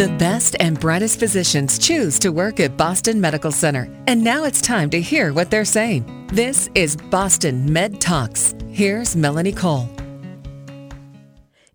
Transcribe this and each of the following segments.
The best and brightest physicians choose to work at Boston Medical Center. And now it's time to hear what they're saying. This is Boston Med Talks. Here's Melanie Cole.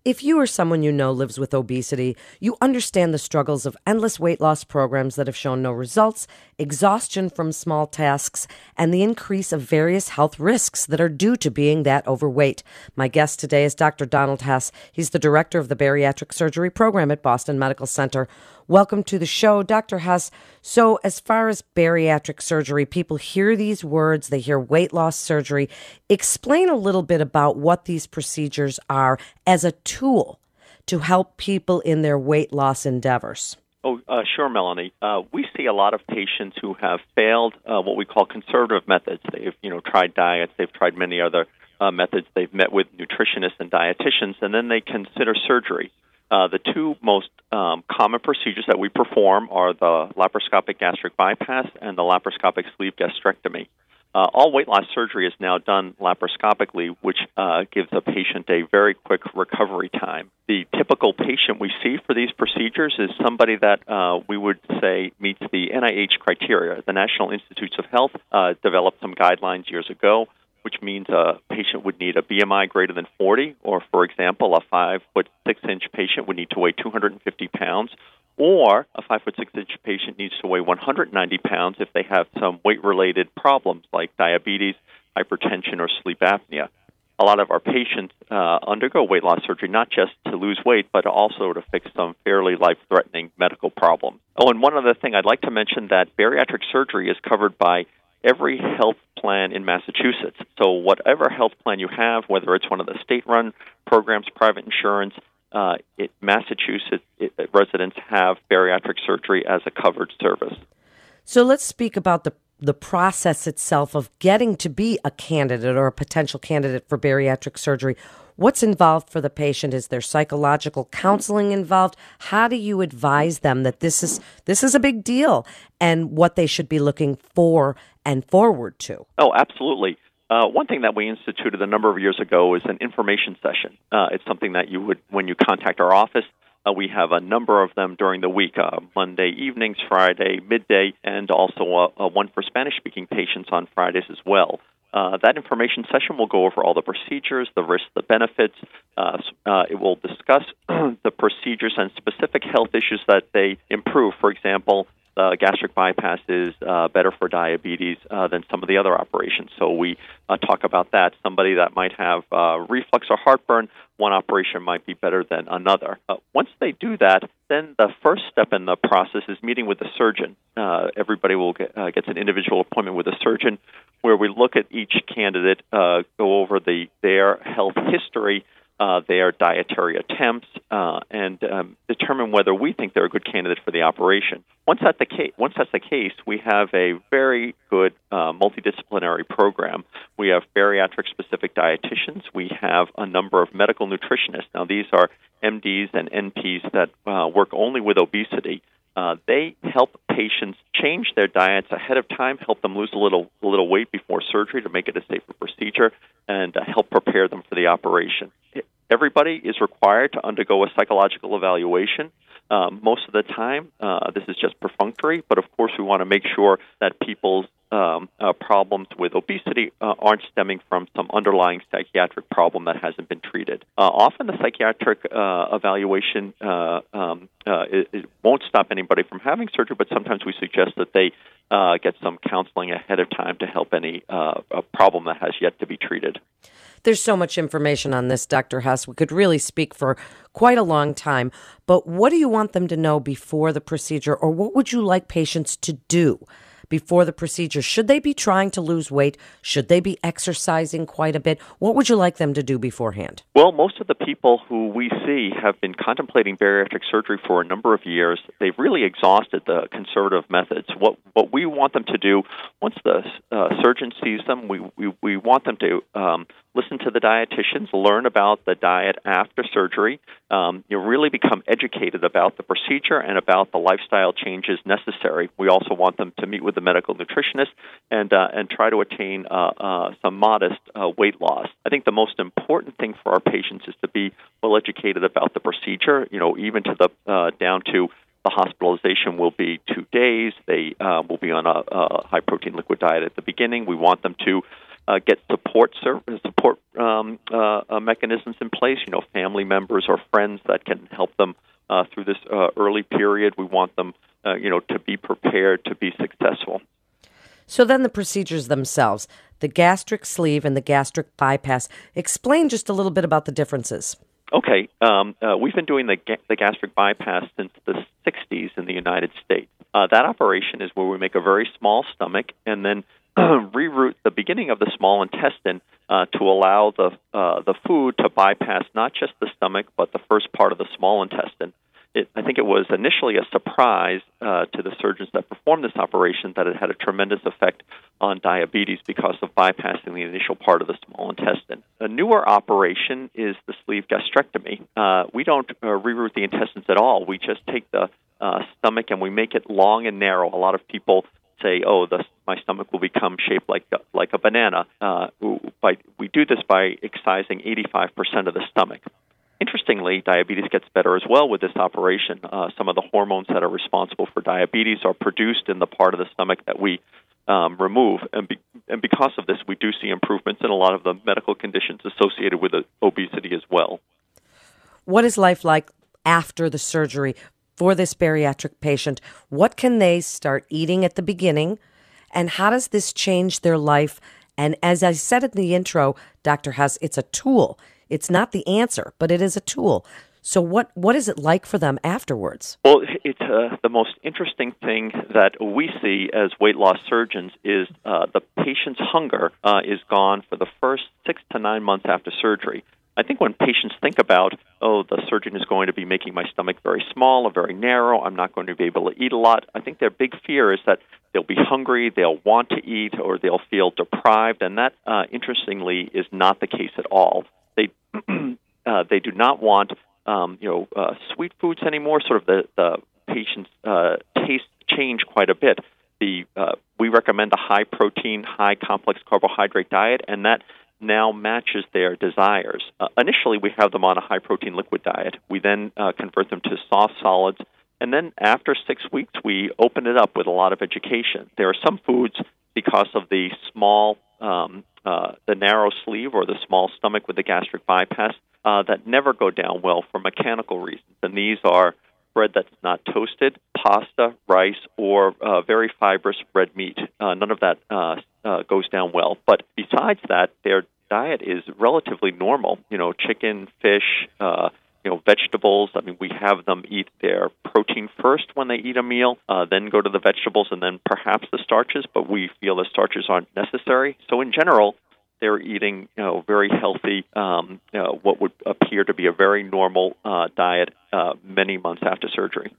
If you or someone you know lives with obesity, you understand the struggles of endless weight loss programs that have shown no results, exhaustion from small tasks, and the increase of various health risks that are due to being that overweight. My guest today is Dr. Donald Hess. He's the director of the bariatric surgery program at Boston Medical Center. Welcome to the show, Dr. Hess. So, as far as bariatric surgery, people hear these words, they hear weight loss surgery. Explain a little bit about what these procedures are as a tool to help people in their weight loss endeavors. Oh, uh, sure, Melanie. Uh, we see a lot of patients who have failed uh, what we call conservative methods. They've, you know, tried diets. They've tried many other uh, methods. They've met with nutritionists and dietitians, and then they consider surgery. Uh, the two most um, common procedures that we perform are the laparoscopic gastric bypass and the laparoscopic sleeve gastrectomy. Uh, all weight loss surgery is now done laparoscopically, which uh, gives the patient a very quick recovery time. The typical patient we see for these procedures is somebody that uh, we would say meets the NIH criteria. The National Institutes of Health uh, developed some guidelines years ago which means a patient would need a BMI greater than 40, or for example, a five foot six inch patient would need to weigh 250 pounds, or a five foot six inch patient needs to weigh 190 pounds if they have some weight related problems like diabetes, hypertension, or sleep apnea. A lot of our patients uh, undergo weight loss surgery not just to lose weight, but also to fix some fairly life threatening medical problems. Oh, and one other thing I'd like to mention that bariatric surgery is covered by every health plan in Massachusetts. So, whatever health plan you have, whether it's one of the state run programs, private insurance, uh, it, Massachusetts it, residents have bariatric surgery as a covered service. So, let's speak about the the process itself of getting to be a candidate or a potential candidate for bariatric surgery. What's involved for the patient? Is there psychological counseling involved? How do you advise them that this is this is a big deal and what they should be looking for and forward to? Oh, absolutely. Uh, one thing that we instituted a number of years ago is an information session. Uh, it's something that you would, when you contact our office, uh, we have a number of them during the week uh, Monday evenings, Friday midday, and also a, a one for Spanish speaking patients on Fridays as well. Uh, that information session will go over all the procedures, the risks, the benefits. Uh, uh, it will discuss the procedures and specific health issues that they improve. For example, uh, gastric bypass is uh, better for diabetes uh, than some of the other operations. So we uh, talk about that. Somebody that might have uh, reflux or heartburn, one operation might be better than another. Once they do that, then the first step in the process is meeting with the surgeon. Uh, everybody will get gets an individual appointment with a surgeon, where we look at each candidate, uh, go over the their health history uh, their dietary attempts, uh, and um, determine whether we think they're a good candidate for the operation. Once that's the case, once that's the case, we have a very good uh, multidisciplinary program. We have bariatric-specific dietitians. We have a number of medical nutritionists. Now, these are MDs and NPs that uh, work only with obesity. Uh, they help patients change their diets ahead of time, help them lose a little a little weight before surgery to make it a safer procedure, and uh, help prepare them for the operation. Everybody is required to undergo a psychological evaluation. Um, most of the time, uh, this is just perfunctory, but of course, we want to make sure that people's um, uh, problems with obesity uh, aren't stemming from some underlying psychiatric problem that hasn't been treated. Uh, often, the psychiatric uh, evaluation uh, um, it, it, won't stop anybody from having surgery, but sometimes we suggest that they get some counseling ahead of time to help any problem that has yet to be treated. There's so much information on this, Dr. Hess. We could really speak for quite a long time. But what do you want them to know before the procedure, or what would you like patients to do? Before the procedure? Should they be trying to lose weight? Should they be exercising quite a bit? What would you like them to do beforehand? Well, most of the people who we see have been contemplating bariatric surgery for a number of years. They've really exhausted the conservative methods. What what we want them to do once the uh, surgeon sees them, we, we, we want them to um, listen to the dietitians, learn about the diet after surgery. Um, you really become educated about the procedure and about the lifestyle changes necessary. We also want them to meet with the medical nutritionist and uh, and try to attain uh, uh, some modest uh, weight loss. I think the most important thing for our patients is to be well educated about the procedure. You know, even to the uh, down to the hospitalization will be two days. They uh, will be on a, a high protein liquid diet at the beginning. We want them to get support support um, mechanisms in place. You know, family members or friends that can help them through this early period. We want them, uh, you know, to be prepared to be successful. So then the procedures themselves, the gastric sleeve and the gastric bypass. Explain just a little bit about the differences. Okay, um, uh, we've been doing the, ga- the gastric bypass since the 60s in the United States. Uh, that operation is where we make a very small stomach and then reroute the beginning of the small intestine uh, to allow the uh, the food to bypass not just the stomach but the first part of the small intestine it, I think it was initially a surprise uh, to the surgeons that performed this operation that it had a tremendous effect on diabetes because of bypassing the initial part of the small intestine. A newer operation is the sleeve gastrectomy. Uh, we don't uh, reroute the intestines at all. We just take the uh, stomach and we make it long and narrow. A lot of people say, "Oh, the, my stomach will become shaped like like a banana." Uh, by, we do this by excising 85% of the stomach. Interestingly, diabetes gets better as well with this operation. Uh, some of the hormones that are responsible for diabetes are produced in the part of the stomach that we um, remove, and, be, and because of this, we do see improvements in a lot of the medical conditions associated with obesity as well. What is life like after the surgery for this bariatric patient? What can they start eating at the beginning, and how does this change their life? And as I said in the intro, Dr. Hess, it's a tool. It's not the answer, but it is a tool. So what what is it like for them afterwards? Well, it's uh, the most interesting thing that we see as weight loss surgeons is uh, the patient's hunger uh, is gone for the first six to nine months after surgery. I think when patients think about, oh, the surgeon is going to be making my stomach very small or very narrow, I'm not going to be able to eat a lot, I think their big fear is that they'll be hungry, they'll want to eat, or they'll feel deprived, and that, uh, interestingly, is not the case at all. Uh, they do not want um, you know uh, sweet foods anymore. Sort of the the patient's uh, taste change quite a bit. The uh, we recommend a high protein, high complex carbohydrate diet, and that now matches their desires. Uh, initially, we have them on a high protein liquid diet. We then uh, convert them to soft solids, and then after six weeks, we open it up with a lot of education. There are some foods because of the small um, uh, the narrow sleeve or the small stomach with the gastric bypass uh, that never go down well for mechanical reasons. And these are bread that's not toasted, pasta, rice, or uh, very fibrous red meat. Uh, none of that uh, uh, goes down well. But besides that, their diet is relatively normal. You know, chicken, fish, uh, you know, vegetables. I mean, we have them eat their protein first when they eat a meal, uh, then go to the vegetables, and then perhaps the starches. But we feel the starches aren't necessary. So in general, they're eating, you know, very healthy, um, you know, what would appear to be a very normal uh, diet uh, many months after surgery.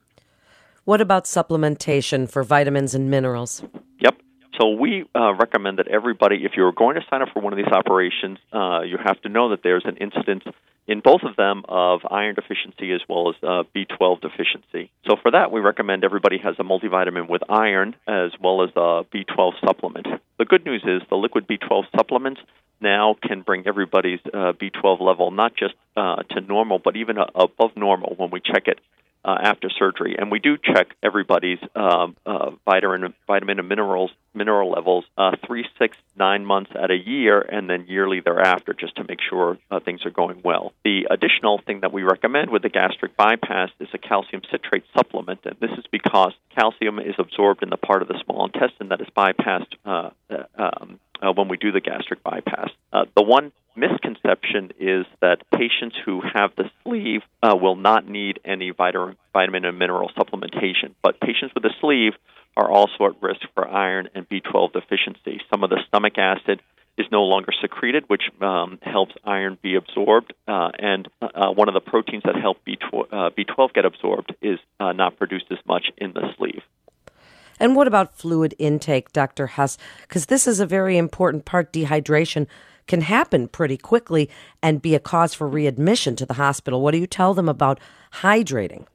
What about supplementation for vitamins and minerals? Yep. So we uh, recommend that everybody, if you're going to sign up for one of these operations, uh, you have to know that there's an incidence in both of them of iron deficiency as well as uh, B12 deficiency. So for that, we recommend everybody has a multivitamin with iron as well as a B12 supplement. The good news is the liquid B12 supplements now can bring everybody's uh, B12 level not just uh, to normal, but even above normal when we check it uh, after surgery. And we do check everybody's uh, uh, vitamin, vitamin and minerals mineral levels uh, three, six, nine months at a year, and then yearly thereafter, just to make sure uh, things are going well. The additional thing that we recommend with the gastric bypass is a calcium citrate supplement, and this is because calcium is absorbed in the part of the small intestine that is bypassed uh, um, when we do the gastric bypass. The one misconception is that patients who have the sleeve uh, will not need any vitamin, and mineral supplementation, but patients with the sleeve are also at risk for iron and B12 deficiency. Some of the stomach acid is no longer secreted, which um, helps iron be absorbed. Uh, and uh, one of the proteins that help B12, uh, B12 get absorbed is uh, not produced as much in the sleeve. And what about fluid intake, Dr. Hess? Because this is a very important part. Dehydration can happen pretty quickly and be a cause for readmission to the hospital. What do you tell them about hydrating?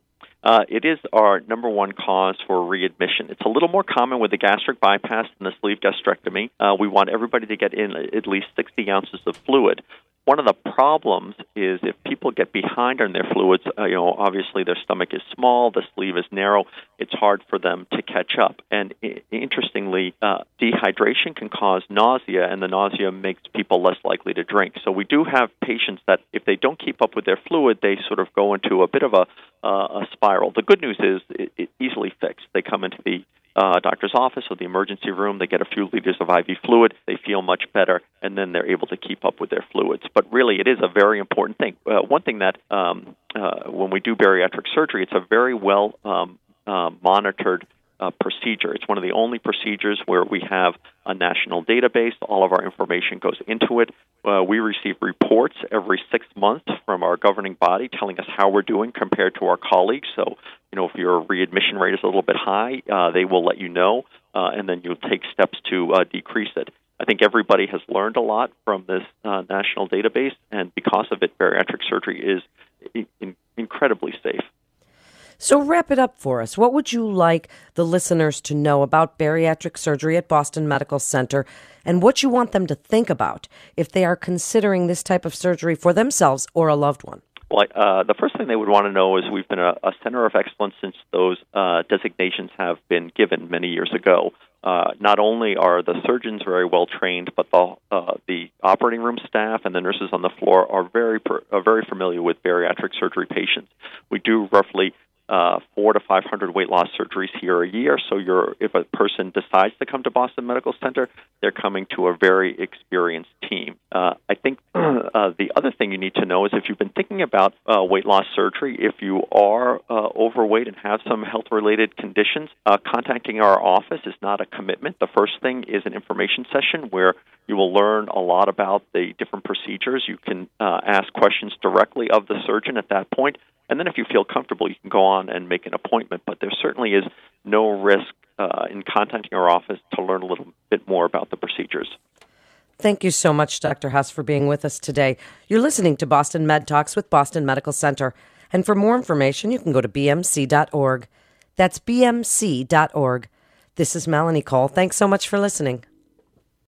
Uh, it is our number one cause for readmission. It's a little more common with the gastric bypass than the sleeve gastrectomy. Uh, we want everybody to get in at least 60 ounces of fluid. One of the problems is if people get behind on their fluids, uh, you know, obviously their stomach is small, the sleeve is narrow, it's hard for them to catch up. And I- interestingly, uh, dehydration can cause nausea, and the nausea makes people less likely to drink. So we do have patients that if they don't keep up with their fluid, they sort of go into a bit of a, uh, a spiral. The good news is it, it easily fixed. They come into the uh, doctor's office or the emergency room. They get a few liters of IV fluid. They feel much better, and then they're able to keep up with their fluids. But really, it is a very important thing. Uh, one thing that um, uh, when we do bariatric surgery, it's a very well um, uh, monitored uh, procedure. It's one of the only procedures where we have a national database. All of our information goes into it. Uh, we receive reports every six months from our governing body telling us how we're doing compared to our colleagues. So, you know, if your readmission rate is a little bit high, uh, they will let you know, uh, and then you'll take steps to uh, decrease it. I think everybody has learned a lot from this uh, national database, and because of it, bariatric surgery is in- incredibly safe. So, wrap it up for us. What would you like the listeners to know about bariatric surgery at Boston Medical Center and what you want them to think about if they are considering this type of surgery for themselves or a loved one? Well, uh, the first thing they would want to know is we've been a, a center of excellence since those uh, designations have been given many years ago. Uh, not only are the surgeons very well trained, but the uh, the operating room staff and the nurses on the floor are very per, are very familiar with bariatric surgery patients. We do roughly uh, four to five hundred weight loss surgeries here a year. So, you're, if a person decides to come to Boston Medical Center, they're coming to a very experienced team. Uh, I think uh, the other thing you need to know is if you've been thinking about uh, weight loss surgery, if you are uh, overweight and have some health-related conditions, uh, contacting our office is not a commitment. The first thing is an information session where you will learn a lot about the different procedures. You can uh, ask questions directly of the surgeon at that point. And then if you feel comfortable, you can go on and make an appointment. But there certainly is no risk uh, in contacting our office to learn a little bit more about the procedures. Thank you so much, Dr. Hess, for being with us today. You're listening to Boston Med Talks with Boston Medical Center. And for more information, you can go to bmc.org. That's bmc.org. This is Melanie Cole. Thanks so much for listening.